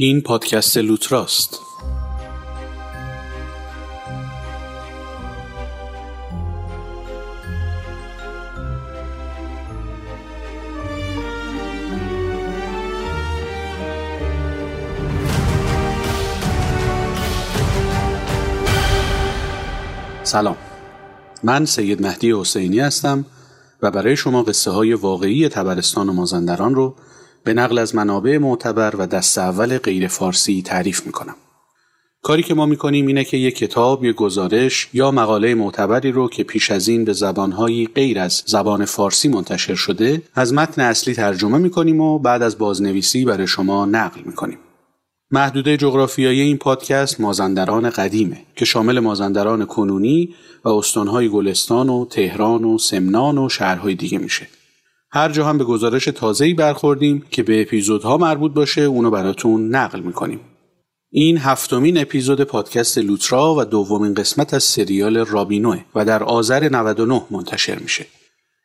این پادکست لوتراست. سلام. من سید مهدی حسینی هستم و برای شما قصه های واقعی تبرستان و مازندران رو به نقل از منابع معتبر و دست اول غیر فارسی تعریف می‌کنم. کاری که ما می‌کنیم اینه که یک کتاب، یک گزارش یا مقاله معتبری رو که پیش از این به زبانهایی غیر از زبان فارسی منتشر شده از متن اصلی ترجمه می‌کنیم و بعد از بازنویسی برای شما نقل می‌کنیم. محدوده جغرافیایی این پادکست مازندران قدیمه که شامل مازندران کنونی و استانهای گلستان و تهران و سمنان و شهرهای دیگه میشه. هر جا هم به گزارش تازه‌ای برخوردیم که به اپیزودها مربوط باشه اونو براتون نقل می‌کنیم. این هفتمین اپیزود پادکست لوترا و دومین قسمت از سریال رابینوه و در آذر 99 منتشر میشه.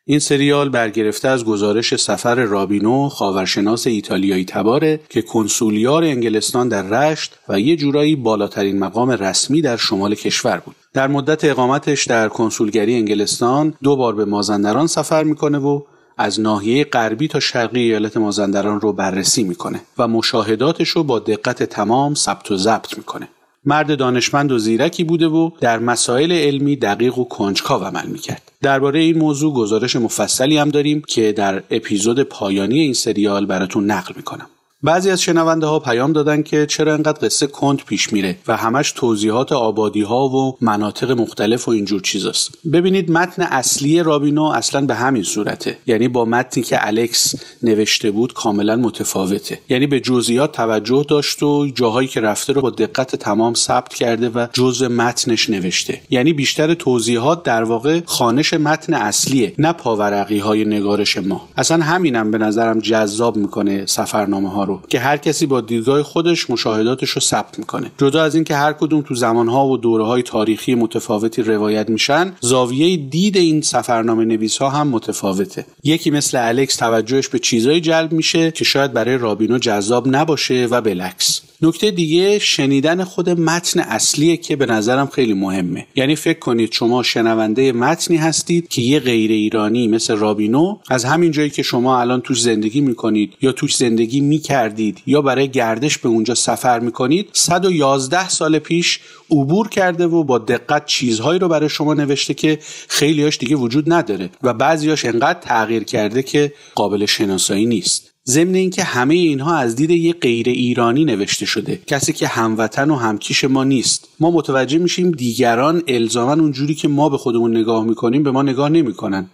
این سریال برگرفته از گزارش سفر رابینو خاورشناس ایتالیایی تباره که کنسولیار انگلستان در رشت و یه جورایی بالاترین مقام رسمی در شمال کشور بود. در مدت اقامتش در کنسولگری انگلستان دو بار به مازندران سفر می‌کنه و از ناحیه غربی تا شرقی ایالت مازندران رو بررسی می‌کنه و مشاهداتش رو با دقت تمام ثبت و ضبط می‌کنه. مرد دانشمند و زیرکی بوده و در مسائل علمی دقیق و کنجکاو عمل می‌کرد. درباره این موضوع گزارش مفصلی هم داریم که در اپیزود پایانی این سریال براتون نقل می‌کنم. بعضی از شنونده ها پیام دادن که چرا انقدر قصه کند پیش میره و همش توضیحات آبادی ها و مناطق مختلف و اینجور چیزاست. ببینید متن اصلی رابینو اصلا به همین صورته. یعنی با متنی که الکس نوشته بود کاملا متفاوته. یعنی به جزئیات توجه داشت و جاهایی که رفته رو با دقت تمام ثبت کرده و جزء متنش نوشته. یعنی بیشتر توضیحات در واقع خانش متن اصلیه نه پاورقی های نگارش ما. اصلا همینم به نظرم جذاب می‌کنه سفرنامه ها رو. که هر کسی با دیدگاه خودش مشاهداتش رو ثبت می‌کنه. جدا از اینکه هر کدوم تو زمانها و دوره های تاریخی متفاوتی روایت میشن زاویه دید این سفرنامه نویس ها هم متفاوته. یکی مثل الکس توجهش به چیزایی جلب میشه که شاید برای رابینو جذاب نباشه و بالعکس. نکته دیگه شنیدن خود متن اصلیه که به نظرم خیلی مهمه. یعنی فکر کنید شما شنونده متنی هستید که یه غیر ایرانی مثل رابینو از همین جایی که شما الان توش زندگی می‌کنید یا توش زندگی می‌کردید یا برای گردش به اونجا سفر می‌کنید 111 سال پیش عبور کرده و با دقت چیزهایی رو برای شما نوشته که خیلیاش دیگه وجود نداره و بعضیاش انقدر تغییر کرده که قابل شناسایی نیست. ضمن اینکه همه اینها از دید یه غیر ایرانی نوشته شده. کسی که هموطن و همکیش ما نیست. ما متوجه میشیم دیگران الزاما اونجوری که ما به خودمون نگاه می‌کنیم به ما نگاه نمی‌کنن.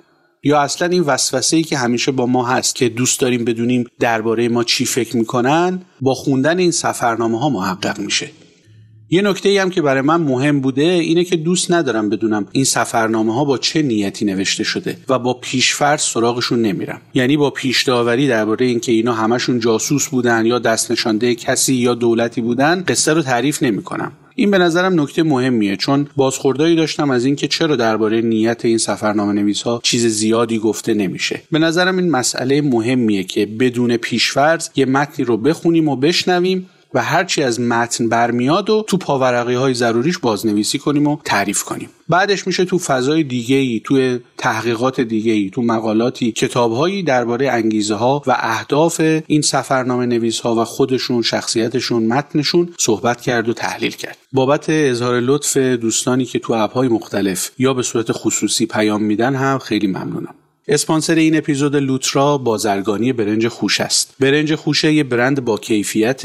یا اصلا این وسوسه ای که همیشه با ما هست که دوست داریم بدونیم درباره ما چی فکر می‌کنن با خوندن این سفرنامه ها محقق میشه. یه نکته ای هم که برای من مهم بوده اینه که دوست ندارم بدونم این سفرنامه ها با چه نیتی نوشته شده و با پیشفرض سراغشون نمیرم. یعنی با پیش داوری درباره اینکه اینا همشون جاسوس بودن یا دست نشانده کسی یا دولتی بودن قصه رو تعریف نمی‌کنم. این به نظرم نکته مهمیه چون بازخوردایی داشتم از اینکه چرا درباره نیت این سفرنامه نویس ها چیز زیادی گفته نمیشه. به نظرم این مسئله مهمیه که بدون پیشفرض یه متنی رو بخونیم و بشنویم و هرچی از متن برمیاد و تو پاورقی های ضروریش بازنویسی کنیم و تعریف کنیم. بعدش میشه تو فضای دیگه ای تو تحقیقات دیگه ای تو مقالاتی کتابهایی درباره انگیزه ها و اهداف این سفرنامه نویس ها و خودشون شخصیتشون متنشون صحبت کرد و تحلیل کرد. بابت اظهار لطف دوستانی که تو اپهای مختلف یا به صورت خصوصی پیام میدن هم خیلی ممنونم. اسپانسر این اپیزود لوترا بازرگانی برنج خوش است. برنج خوشه یه برند با کیفیت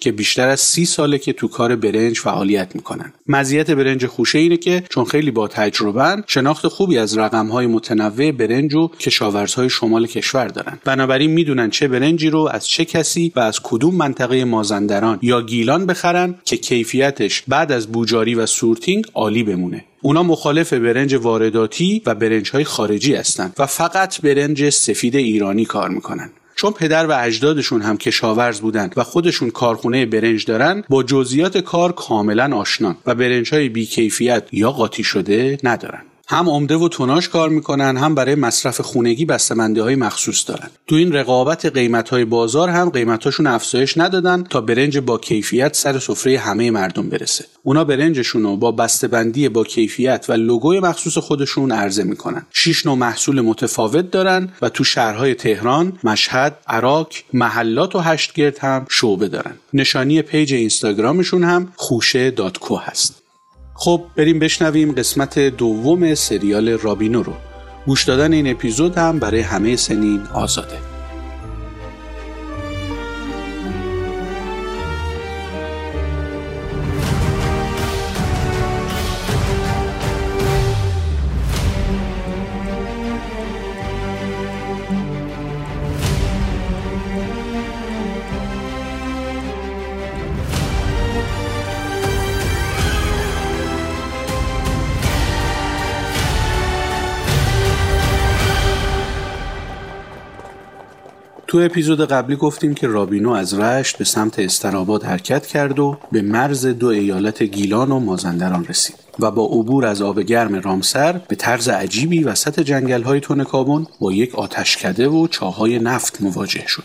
که بیشتر از سی ساله که تو کار برنج فعالیت می‌کنن. مزیت برنج خوشه اینه که چون خیلی با تجربه شناخت خوبی از رقمهای متنوع برنج و کشاورزهای شمال کشور دارن. بنابراین می‌دونن چه برنجی رو از چه کسی و از کدوم منطقه مازندران یا گیلان بخرن که کیفیتش بعد از بوجاری و sorting عالی بمونه. اونا مخالف برنج وارداتی و برنج های خارجی هستند و فقط برنج سفید ایرانی کار می‌کنن. چون پدر و اجدادشون هم کشاورز بودند و خودشون کارخونه برنج دارن با جزئیات کار کاملا آشنان و برنج های بیکیفیت یا قاطی شده ندارن. هم عمده و توناش کار می‌کنن هم برای مصرف خونگی بسته‌بندی های مخصوص دارن. تو این رقابت قیمت های بازار هم قیمتاشون افزایش ندادن تا برنج با کیفیت سر سفره همه مردم برسه. اونا برنجشون رو با بسته‌بندی با کیفیت و لوگوی مخصوص خودشون عرضه می‌کنن. شش نوع محصول متفاوت دارن و تو شهرهای تهران، مشهد، عراق، محلات و هشتگرد هم شعبه دارن. نشانی پیج اینستاگرامشون هم خوشه هست. خب بریم بشنویم قسمت دوم سریال رابینو رو. گوش دادن این اپیزود هم برای همه سنین آزاده. تو اپیزود قبلی گفتیم که رابینو از رشت به سمت استراباد حرکت کرد و به مرز دو ایالت گیلان و مازندران رسید و با عبور از آب گرم رامسر به طرز عجیبی وسط جنگل های تونکابون با یک آتشکده و چاهای نفت مواجه شد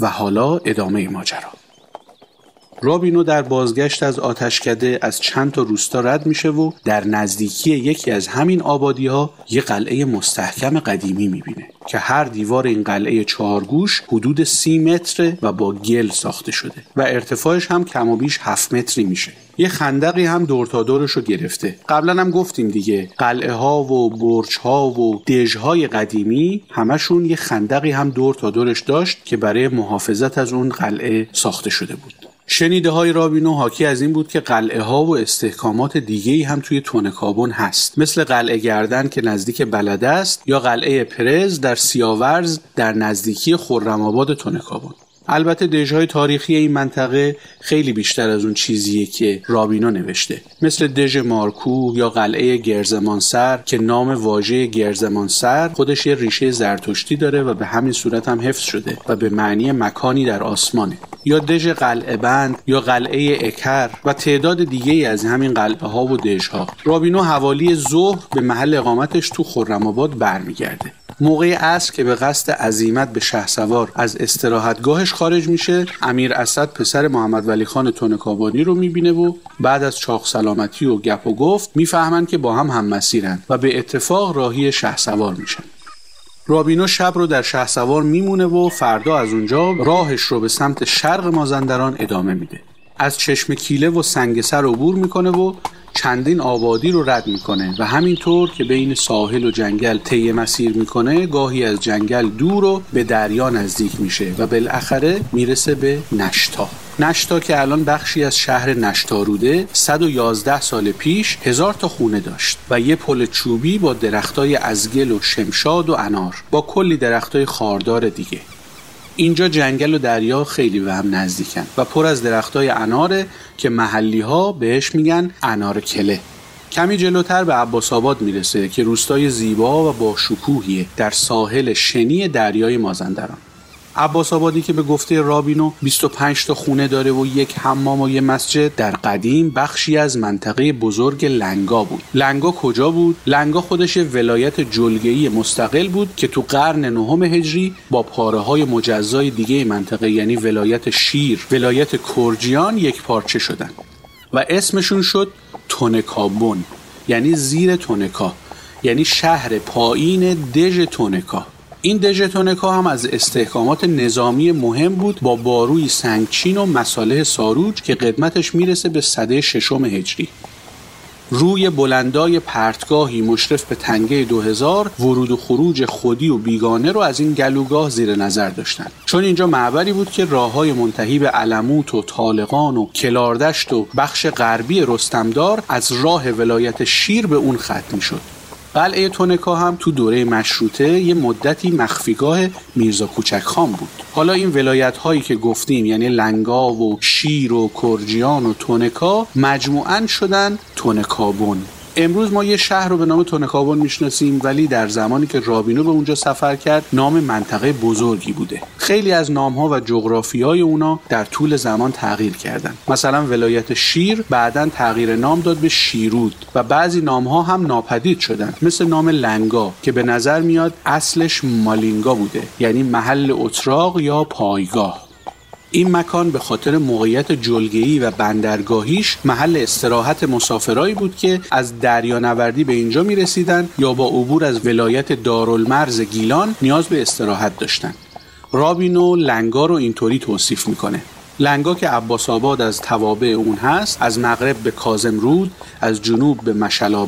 و حالا ادامه ماجرا. رابینو در بازگشت از آتشکده از چند تا روستا رد میشه و در نزدیکی یکی از همین آبادی ها یه قلعه مستحکم قدیمی می‌بینه که هر دیوار این قلعه چهارگوش حدود سی متر و با گل ساخته شده و ارتفاعش هم کم و بیش هفت متری میشه. یه خندقی هم دور تا دورش رو گرفته. قبلا هم گفتیم دیگه قلعه ها و برج ها و دژ های قدیمی همشون یه خندقی هم دور تا دورش داشت که برای محافظت از اون قلعه ساخته شده بود. شنیده های رابینو حاکی از این بود که قلعه ها و استحکامات دیگه ای هم توی تونکابون هست. مثل قلعه گردن که نزدیک بلده است یا قلعه پرز در سیاورز در نزدیکی خرم آباد البته دژهای تاریخی این منطقه خیلی بیشتر از اون چیزیه که رابینو نوشته. مثل دژ مارکو یا قلعه گرزمانسر که نام واژه گرزمانسر خودش یه ریشه زرتشتی داره و به همین صورت هم حفظ شده و به معنی مکانی در آسمانه. یا دژ قلعه بند یا قلعه اکر و تعداد دیگه از همین قلعه ها و دژ ها رابینو حوالی ظهر به محل اقامتش تو خرم آباد برمیگرده. موقع عصر که به قصد عزیمت به سوار از استراحتگاهش خارج میشه امیر اسد پسر محمد ولی خان تونکابانی رو می‌بینه و بعد از چاق سلامتی و گپ و گفت می‌فهمن که با هم هم مسیرن و به اتفاق راهی سوار میشن. رابینو شب رو در سوار میمونه و فردا از اونجا راهش رو به سمت شرق مازندران ادامه میده. از چشم کیله و سنگسر عبور می‌کنه و چندین آبادی رو رد می‌کنه و همینطور که بین ساحل و جنگل طی مسیر می‌کنه گاهی از جنگل دور و به دریا نزدیک میشه و بالاخره می‌رسه به نشتا. نشتا که الان بخشی از شهر نشتاروده 111 سال پیش هزار تا خونه داشت و یه پل چوبی با درختای ازگل و شمشاد و انار با کلی درختای خاردار دیگه. اینجا جنگل و دریا خیلی به هم نزدیکن و پر از درختای اناره که محلی ها بهش میگن انار کله. کمی جلوتر به عباس آباد می‌رسه که روستای زیبا و با شکوهیه در ساحل شنی دریای مازندران. عباس آبادی که به گفته رابینو 25 تا خونه داره و یک حمام و یه مسجد در قدیم بخشی از منطقه بزرگ لنگا بود. لنگا کجا بود؟ لنگا خودش ولایت جلگه‌ای مستقل بود که تو قرن نهم هجری با پاره های مجزای دیگه منطقه یعنی ولایت شیر ولایت کرجیان یک پارچه شدن. و اسمشون شد تونکابون یعنی زیر تونکا یعنی شهر پایین دژ تونکا. این دژتونکا هم از استحکامات نظامی مهم بود با باروی سنگچین و مساله ساروج که قدمتش می‌رسه به صده ششم هجری. روی بلندای پرتگاهی مشرف به تنگه 2000 ورود و خروج خودی و بیگانه رو از این گلوگاه زیر نظر داشتن. چون اینجا معبری بود که راه های منتهی به علموت و طالقان و کلاردشت و بخش غربی رستمدار از راه ولایت شیر به اون ختم شد قلعه تونکا هم تو دوره مشروطه یه مدتی مخفیگاه میرزا کوچک خان بود. حالا این ولایت هایی که گفتیم یعنی لنگا و شیر و کرجیان و تونکا مجموعا شدن تونکابون. امروز ما یه شهر رو به نام تونکابون می‌شناسیم ولی در زمانی که رابینو به اونجا سفر کرد نام منطقه بزرگی بوده. خیلی از نامها و های اونا در طول زمان تغییر کردن. مثلا ولایت شیر بعدا تغییر نام داد به شیرود و بعضی نامها هم ناپدید شدن. مثل نام لنگا که به نظر میاد اصلش مالینگا بوده یعنی محل اتراق یا پایگاه. این مکان به خاطر موقعیت جلگه‌ای و بندرگاهیش محل استراحت مسافرایی بود که از دریانوردی به اینجا می رسیدن یا با عبور از ولایت دارالمرز گیلان نیاز به استراحت داشتند. رابینو لنگا رو اینطوری توصیف می‌کنه. لنگا که عباس آباد از توابع اون هست از مغرب به کازم رود از جنوب به مشل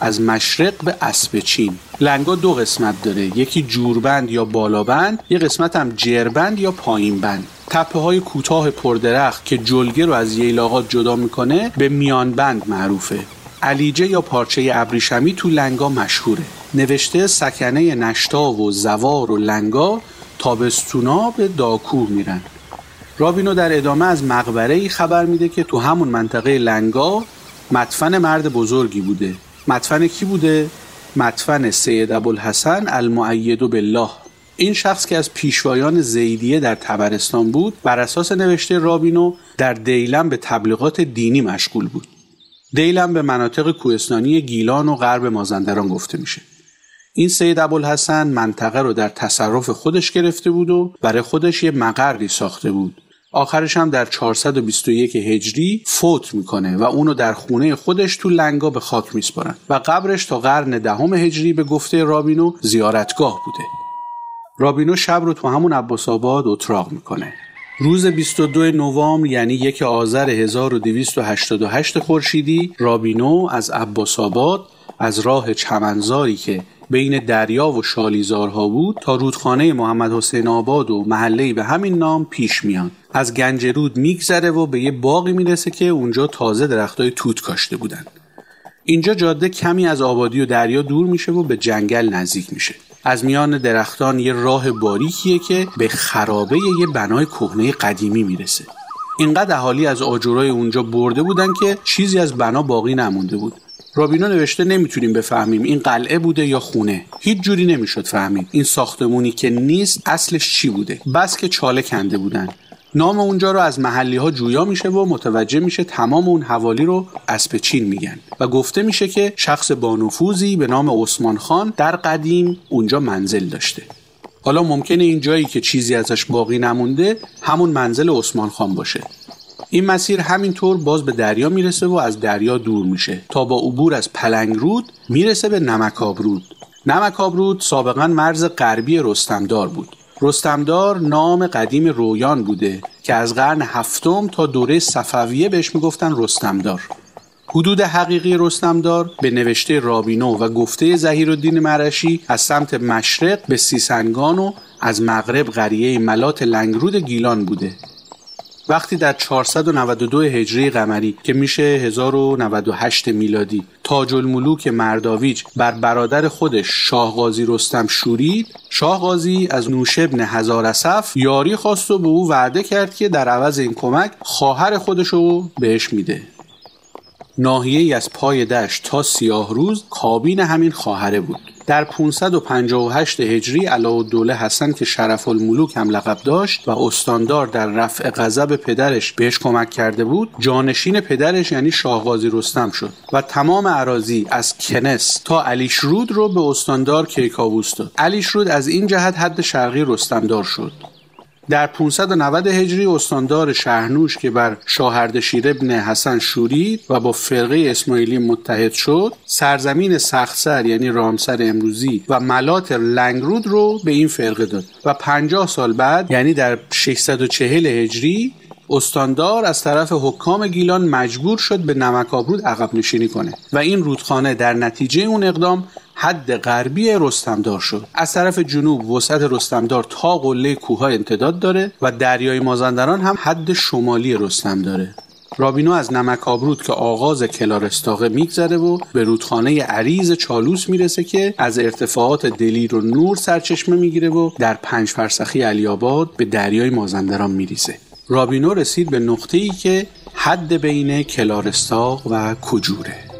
از مشرق به اسبچین لنگا دو قسمت داره یکی جوربند یا بالابند یه قسمت هم جربند یا پایینبند. تپه های کوتاه پردرخت که جلگه رو از ییلاقات جدا می‌کنه به میانبند معروفه. علیجه یا پارچه ابریشمی تو لنگا مشهوره. نوشته سکنه نشتا و زوار و لنگا تابستونا به داکور میرن. رابینو در ادامه از مقبره ای خبر میده که تو همون منطقه لنگا مدفن مرد بزرگی بوده. مدفن کی بوده؟ مدفن سید ابوالحسن المعید بالله. این شخص که از پیشوایان زیدیه در تبرستان بود بر اساس نوشته رابینو در دیلم به تبلیغات دینی مشغول بود. دیلم به مناطق کوهستانی گیلان و غرب مازندران گفته میشه. این سید ابوالحسن منطقه رو در تصرف خودش گرفته بود و برای خودش یه مقری ساخته بود. آخرش هم در 421 هجری فوت می‌کنه و اونو در خونه خودش تو لنگا به خاک میسپارن. و قبرش تا قرن دهم هجری به گفته رابینو زیارتگاه بوده. رابینو شب رو تو همون عباس آباد اتراق می‌کنه. روز 22 نوامبر یعنی یک آذر 1288 خورشیدی رابینو از عباس آباد از راه چمنزاری که بین دریا و شالیزارها بود تا رودخانه محمد حسین آباد و محله به همین نام پیش میان از گنج رود میگذره و به یه باقی می‌رسه که اونجا تازه درختای توت کاشته بودن. اینجا جاده کمی از آبادی و دریا دور میشه و به جنگل نزدیک میشه. از میان درختان یه راه باریکیه که به خرابه یه بنای کهنه قدیمی می‌رسه. اینقدر اهالی از آجرای اونجا برده بودن که چیزی از بنا باقی نمونده بود. رابینو نوشته نمی‌تونیم بفهمیم این قلعه بوده یا خونه. هیچ جوری نمی‌شد فهمید این ساختمونی که نیست اصلش چی بوده؟ بس که چاله کنده بودن. نام اونجا رو از محلی ها جویا میشه و متوجه میشه تمام اون حوالی رو اسپچین میگن. و گفته میشه که شخص بانفوزی به نام عثمان خان در قدیم اونجا منزل داشته. حالا ممکنه این جایی که چیزی ازش باقی نمونده همون منزل عثمان خان باشه. این مسیر همینطور باز به دریا می‌رسه و از دریا دور میشه. تا با عبور از پلنگ رود می‌رسه به نمکاب رود نمکاب رود سابقا مرز غربی رستمدار بود. رستمدار نام قدیم رویان بوده که از قرن هفتم تا دوره صفویه بهش می‌گفتن رستمدار. حدود حقیقی رستمدار به نوشته رابینو و گفته زهیر الدین مرشی از سمت مشرق به سیسنگان و از مغرب قریه ملات لنگرود گیلان بوده. وقتی در 492 هجری قمری که میشه 1098 میلادی تاج الملوک مرداویج بر برادر خودش شاه رستم شورید شاه از نوش ابن هزار یاری خواست و به او وعده کرد که در عوض این کمک خواهر خودش رو بهش میده. ناحیه از پای دشت تا سیاه روز کابین همین خواهره بود. در 558 هجری علاءالدوله حسن که شرف الملوک هم لقب داشت و استاندار در رفع غضب پدرش بهش کمک کرده بود جانشین پدرش یعنی شاهغازی رستم شد و تمام عراضی از کنس تا علیشرود رو به استاندار کیکاووس داد. علیشرود از این جهت حد شرقی رستمدار شد. در 590 هجری استاندار شهرنوش که بر شاهردشیر ابن حسن شورید و با فرقه اسماعیلی متحد شد سرزمین سخسر یعنی رامسر امروزی و ملات لنگرود رو به این فرقه داد و 50 سال بعد یعنی در 640 هجری استاندار از طرف حکام گیلان مجبور شد به نمکابرود عقب نشینی کنه و این رودخانه در نتیجه اون اقدام حد غربی رستمدار شد. از طرف جنوب وسعت رستمدار تا قله کوه امتداد داره و دریای مازندران هم حد شمالی رستم داره. رابینو از نمک آبرود که آغاز کلارستاقه میگذره و به رودخانه عریض چالوس می‌رسه که از ارتفاعات دلیر و نور سرچشمه می‌گیره و در پنج فرسخی علی آباد به دریای مازندران میریزه. رابینو رسید به نقطه ای که حد بین کلارستاق و کجوره.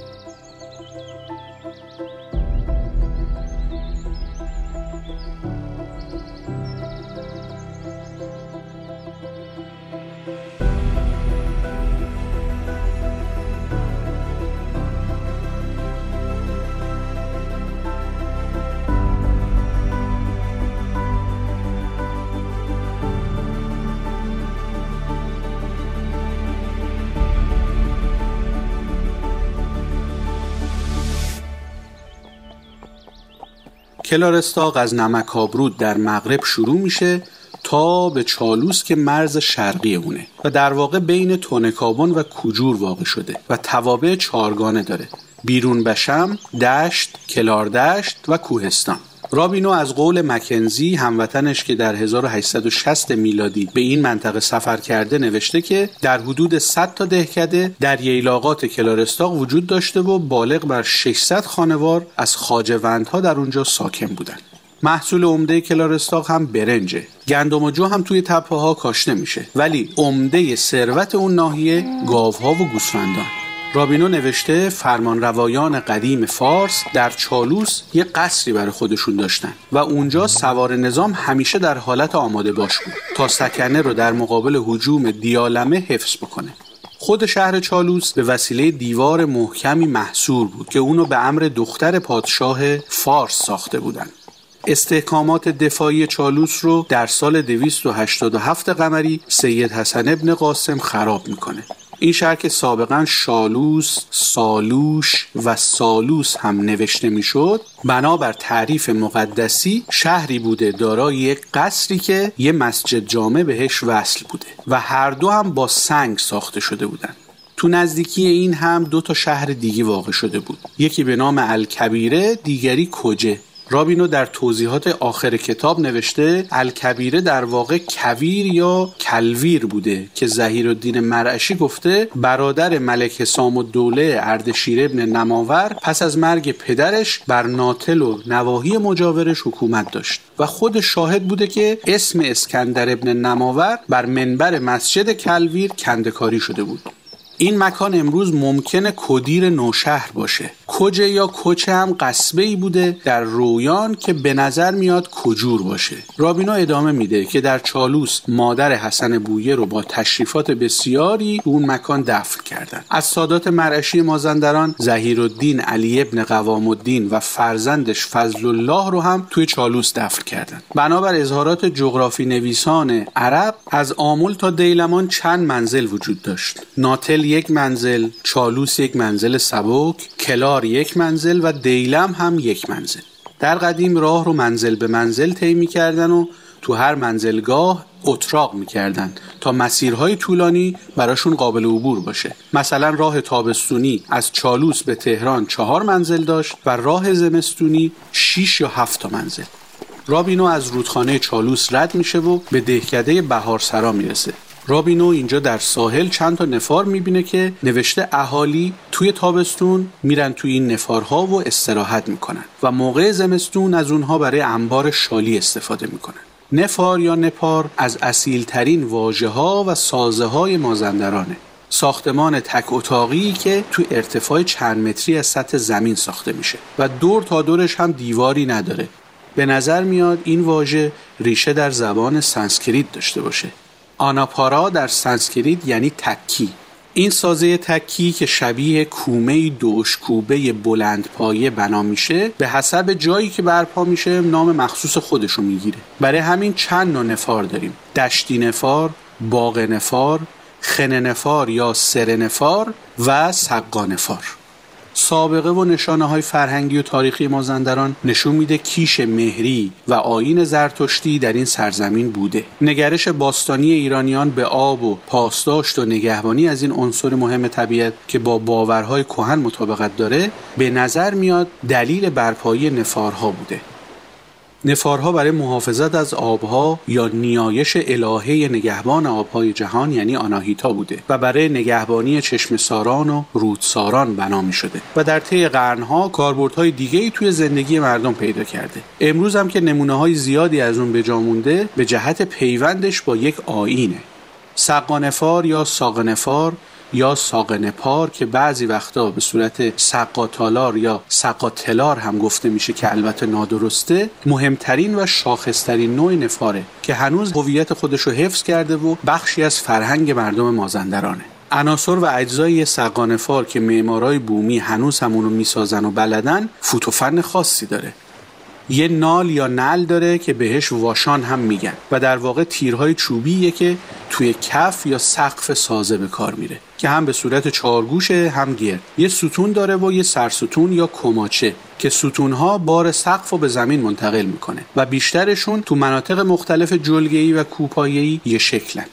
کلارستاق از نمک آبرود در مغرب شروع میشه تا به چالوس که مرز شرقی اونه و در واقع بین تونکابون و کجور واقع شده و توابع چارگانه داره بیرون بشم، دشت، کلاردشت و کوهستان. رابینو از قول مکنزی هموطنش که در 1860 میلادی به این منطقه سفر کرده نوشته که در حدود 100 تا دهکده در ییلاقات کلارستاق وجود داشته و بالغ بر 600 خانوار از خاجوندها در اونجا ساکن بودند. محصول عمده کلارستاق هم برنجه. گندم و جو هم توی تپه ها کاشته میشه ولی عمده ثروت اون ناحیه گاوها و گوسفندان. رابینو نوشته فرمان روایان قدیم فارس در چالوس یه قصری برای خودشون داشتن و اونجا سوار نظام همیشه در حالت آماده باش بود تا سکنه رو در مقابل حجوم دیالمه حفظ بکنه خود شهر چالوس به وسیله دیوار محکمی محصور بود که اونو به امر دختر پادشاه فارس ساخته بودند. استحکامات دفاعی چالوس رو در سال 287 قمری سید حسن ابن قاسم خراب می‌کنه این شهر که سابقا شالوس، سالوش و سالوس هم نوشته می‌شد بنابر تعریف مقدسی شهری بوده دارای یک قصری که یه مسجد جامع بهش وصل بوده و هر دو هم با سنگ ساخته شده بودند. تو نزدیکی این هم دو تا شهر دیگه واقع شده بود یکی به نام الکبیره دیگری کجه رابینو در توضیحات آخر کتاب نوشته الکبیره در واقع کویر یا کلویر بوده که زهیر الدین مرعشی گفته برادر ملک سام و دوله اردشیر ابن نماور پس از مرگ پدرش بر ناتل و نواحی مجاورش حکومت داشت. و خود شاهد بوده که اسم اسکندر ابن نماور بر منبر مسجد کلویر کندکاری شده بود. این مکان امروز ممکنه کدیر نوشهر باشه. کجه یا کوچه هم قصبه ای بوده در رویان که به نظر میاد کجور باشه. رابینا ادامه میده که در چالوس مادر حسن بویه رو با تشریفات بسیاری اون مکان دفن کردن. از سادات مرعشی مازندران زهیر الدین علی ابن قوام الدین و فرزندش فضل الله رو هم توی چالوس دفن کردن. بنابر اظهارات جغرافی نویسان عرب از آمول تا دیلمان چند منزل وجود داشت. ناتل یک منزل چالوس یک منزل سبک کلار یک منزل و دیلم هم یک منزل. در قدیم راه رو منزل به منزل طی می‌کردن و تو هر منزلگاه اتراق می‌کردن تا مسیرهای طولانی براشون قابل عبور باشه. مثلا راه تابستونی از چالوس به تهران چهار منزل داشت و راه زمستونی شیش یا هفت منزل. رابینو از رودخانه چالوس رد میشه و به دهکده بهارسرا می‌رسه. رابینو اینجا در ساحل چند تا نفار می‌بینه که نوشته اهالی توی تابستون میرن توی این نفارها و استراحت می‌کنن و موقع زمستون از اونها برای انبار شالی استفاده می‌کنن. نفار یا نپار از اصیل ترین واژه ها و سازه های مازندرانه. ساختمان تک اتاقی که تو ارتفاع چند متری از سطح زمین ساخته میشه و دور تا دورش هم دیواری نداره. به نظر میاد این واژه ریشه در زبان سانسکریت داشته باشه. آناپارا در سانسکریت یعنی تکی. این سازه تکی که شبیه کومه دوشکوبه بلند پایه بنا میشه به حسب جایی که برپا میشه نام مخصوص خودشو می‌گیره. برای همین چند نوع نفار داریم. دشتی نفار باغ نفار خن نفار یا سر نفار و سقا نفار. سابقه و نشانه های فرهنگی و تاریخی مازندران نشون میده کیش مهری و آین زرتشتی در این سرزمین بوده. نگرش باستانی ایرانیان به آب و پاسداشت و نگهبانی از این عنصر مهم طبیعت که با باورهای کهن مطابقت داره به نظر میاد دلیل برپایی نفارها بوده. نفارها برای محافظت از آبها یا نیایش الهه نگهبان آبهای جهان یعنی آناهیتا بوده و برای نگهبانی چشم ساران و رودساران بنا می شده و در طی قرنها کاربردهای دیگه ای توی زندگی مردم پیدا کرده. امروز هم که نمونه های زیادی از اون به جا مونده به جهت پیوندش با یک آینه سقانفار یا ساقنفار یا ساقنپار که بعضی وقتا به صورت سقاتالار یا سقاتلار هم گفته میشه که البته نادرسته مهمترین و شاخصترین نوع نفاره که هنوز هویت خودش رو حفظ کرده و بخشی از فرهنگ مردم مازندرانه. عناصر و اجزای سقانفار که معمارای بومی هنوز همونو می‌سازن و بلدن فوتوفن خاصی داره. یه نال یا نل داره که بهش واشان هم میگن و در واقع تیرهای چوبیه که توی کف یا سقف سازه به کار میره که هم به صورت چارگوشه هم گرد. یه ستون داره و یه سرستون یا کماچه که ستونها بار سقف رو به زمین منتقل می‌کنه و بیشترشون تو مناطق مختلف جلگه‌ای و کوپایه‌ای یه شکلن.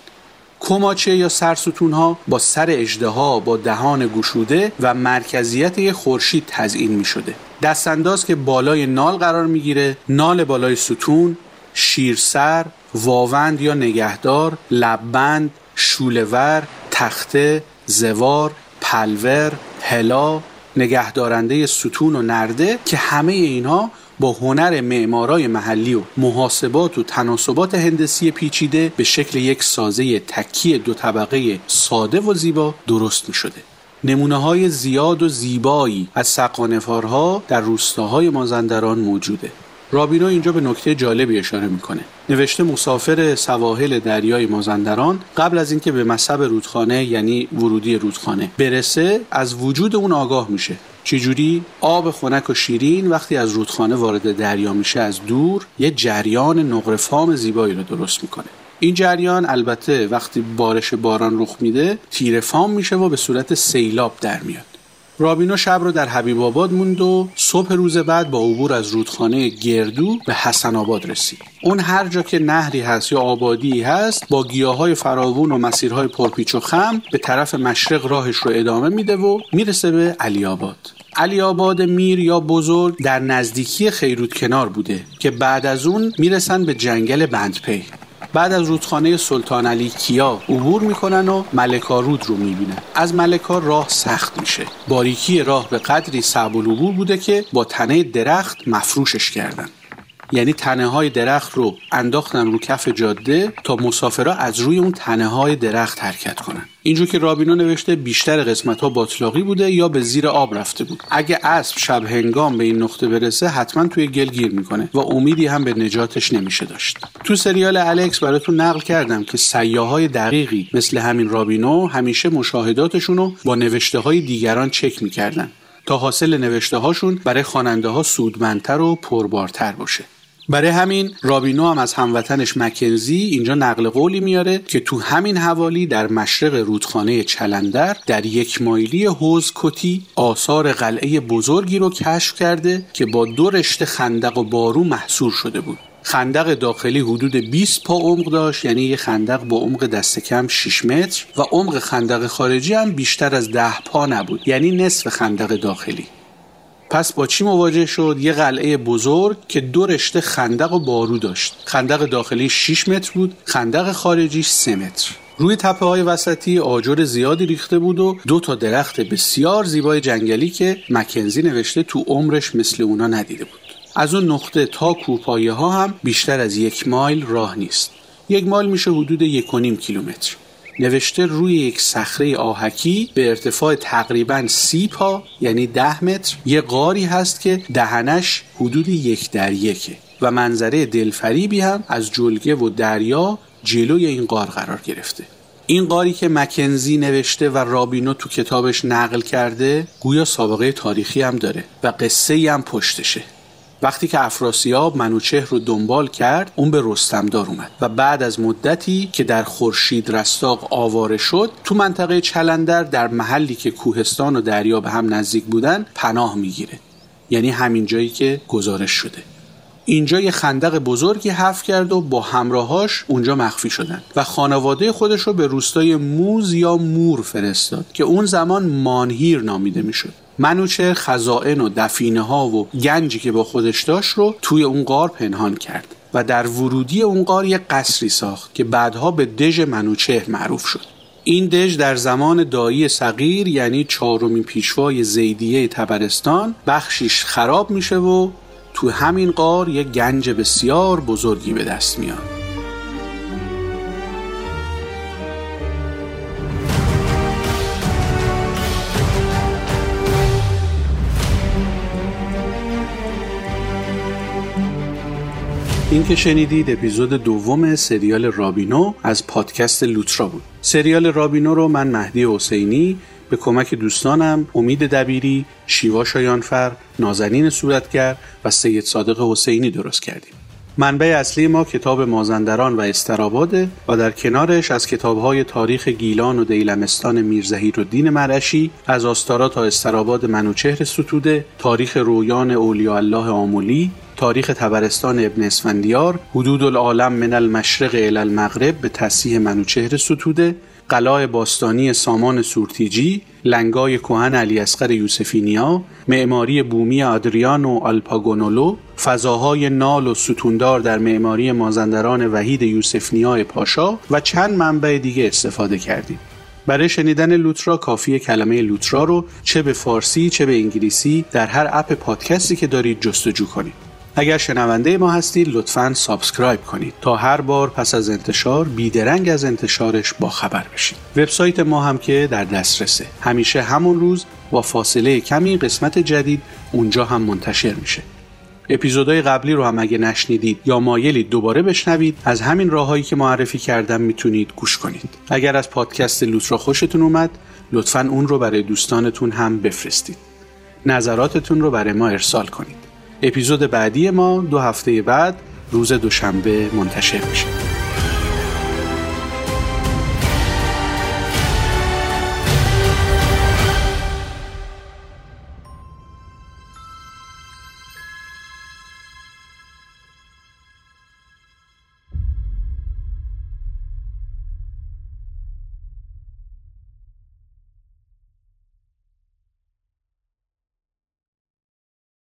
کماچه یا سرستون ها با سر اجده با دهان گشوده و مرکزیت خورشید تزئین می شده دستانداز که بالای نال قرار می‌گیره نال بالای ستون شیرسر واوند یا نگهدار لببند شولور تخته زوار پلور هلا نگهدارنده ستون و نرده که همه اینها با هنر معمارای محلی و محاسبات و تناسبات هندسی پیچیده به شکل یک سازه تکی دو طبقه ساده و زیبا درست می شده. نمونه های زیاد و زیبایی از سقانفارها در روستاهای مازندران موجوده. رابینو اینجا به نکته جالبی اشاره می‌کنه. نوشته مسافر سواحل دریای مازندران قبل از اینکه به مصب رودخانه یعنی ورودی رودخانه برسه از وجود اون آگاه میشه. چجوری؟ آب خنک و شیرین وقتی از رودخانه وارد دریا میشه از دور یه جریان نقرفام زیبایی رو درست می‌کنه. این جریان البته وقتی بارش باران رخ میده تیره فام میشه و به صورت سیلاب در میاد. رابینو شب رو در حبیب آباد موند و صبح روز بعد با عبور از رودخانه گردو به حسن آباد رسید. اون هر جا که نهری هست یا آبادی هست با گیاه های فراوون و مسیرهای پرپیچ و خم به طرف مشرق راهش رو ادامه میده و می‌رسه به علی آباد. علی آباد میر یا بزرگ در نزدیکی خیرود کنار بوده که بعد از اون می‌رسن به جنگل بندپی. بعد از رودخانه سلطان علی کیا عبور می‌کنن و ملکا رود رو می‌بینن. از ملکا راه سخت میشه. باریکی راه به قدری صعب العبور بوده که با تنه درخت مفروشش کردن. یعنی تنه های درخت رو انداختن رو کف جاده تا مسافرها از روی اون تنه های درخت حرکت کنن. اینجور که رابینو نوشته بیشتر قسمت ها باطلاقی بوده یا به زیر آب رفته بود. اگه اسب شب هنگام به این نقطه برسه حتما توی گل گیر می‌کنه و امیدی هم به نجاتش نمیشه داشت. تو سریال الکس براتون نقل کردم که سیاهای دقیقی مثل همین رابینو همیشه مشاهداتشون رو با نوشته های دیگران چک می‌کردن تا حاصل نوشته هاشون برای خواننده ها سودمندتر و پربارتر باشه. برای همین رابینو هم از هموطنش مکنزی اینجا نقل قولی میاره که تو همین حوالی در مشرق رودخانه چلندر در یک مایلی حوز کتی آثار قلعه بزرگی رو کشف کرده که با دو رشته خندق و بارو محصور شده بود. خندق داخلی حدود 20 پا عمق داشت یعنی یه خندق با عمق دست کم 6 متر و عمق خندق خارجی هم بیشتر از 10 پا نبود یعنی نصف خندق داخلی. پس با چی مواجه شد؟ یه قلعه بزرگ که دو رشته خندق و بارو داشت. خندق داخلی 6 متر بود خندق خارجیش 3 متر. روی تپه های وسطی آجر زیادی ریخته بود و دو تا درخت بسیار زیبای جنگلی که مکنزی نوشته تو عمرش مثل اونا ندیده بود. از اون نقطه تا کوپایه ها هم بیشتر از یک مایل راه نیست. یک مایل میشه حدود یک و نیم کیلومتر. نوشته روی یک صخره آهکی به ارتفاع تقریبا سی پا یعنی ده متر یه غاری هست که دهنش حدود یک در یکه و منظره دلفریبی هم از جلگه و دریا جلوی این غار قرار گرفته. این قاری که مکنزی نوشته و رابینو تو کتابش نقل کرده گویا سابقه تاریخی هم داره و قصه هم پشتشه. وقتی که افراسیاب منوچهر رو دنبال کرد اون به رستمدار اومد و بعد از مدتی که در خورشید رستاق آواره شد تو منطقه چلندر در محلی که کوهستان و دریا به هم نزدیک بودن پناه می‌گیره. یعنی همین جایی که گزارش شده. اینجا یه خندق بزرگی حف کرد و با همراهاش اونجا مخفی شدن و خانواده خودش رو به روستای موز یا مور فرستاد که اون زمان مانهیر نامیده می‌شد. منوچه خزائن و دفینه ها و گنجی که با خودش داشت رو توی اون غار پنهان کرد و در ورودی اون غار یک قصری ساخت که بعدها به دژ منوچهر معروف شد. این دژ در زمان دایی صغیر یعنی چهارمین پیشوای زیدیه تبرستان بخشیش خراب میشه و تو همین غار یک گنج بسیار بزرگی به دست میاد. این که شنیدید اپیزود دوم سریال رابینو از پادکست لوترا بود سریال رابینو رو من مهدی حسینی به کمک دوستانم امید دبیری، شیوا شایانفر، نازنین صورتگر و سید صادق حسینی درست کردیم. منبع اصلی ما کتاب مازندران و استراباده و در کنارش از کتابهای تاریخ گیلان و دیلمستان میرزهیر و دین مرشی از آستارا تا استراباد منوچهر ستوده تاریخ رویان اولیاء الله آمولی تاریخ تبرستان ابن اسفندیار حدود العالم من المشرق الى المغرب به تصیح منوچهر ستوده قلعه باستانی سامان سورتیجی، لنگای کوهن علی اصغر یوسفینیا، معماری بومی آدریان و آلپاگونولو، فضاهای نال و ستوندار در معماری مازندران وحید یوسفنیا پاشا و چند منبع دیگه استفاده کردیم. برای شنیدن لوترا کافی کلمه لوترا رو چه به فارسی چه به انگلیسی در هر اپ پادکستی که دارید جستجو کنید. اگر شنونده ما هستید لطفا subscribe کنید تا هر بار پس از انتشار بیدرنگ از انتشارش با خبر بشید. وبسایت ما هم که در دسترسه. همیشه همون روز با فاصله کمی قسمت جدید اونجا هم منتشر میشه. اپیزودهای قبلی رو هم اگه نشنیدید یا مایلید دوباره بشنوید از همین راههایی که معرفی کردم می‌تونید گوش کنید. اگر از پادکست لوترا خوشتون اومد لطفا اون رو برای دوستانتون هم بفرستید. نظراتتون رو برای ما ارسال کنید. اپیزود بعدی ما دو هفته بعد روز دوشنبه منتشر میشه.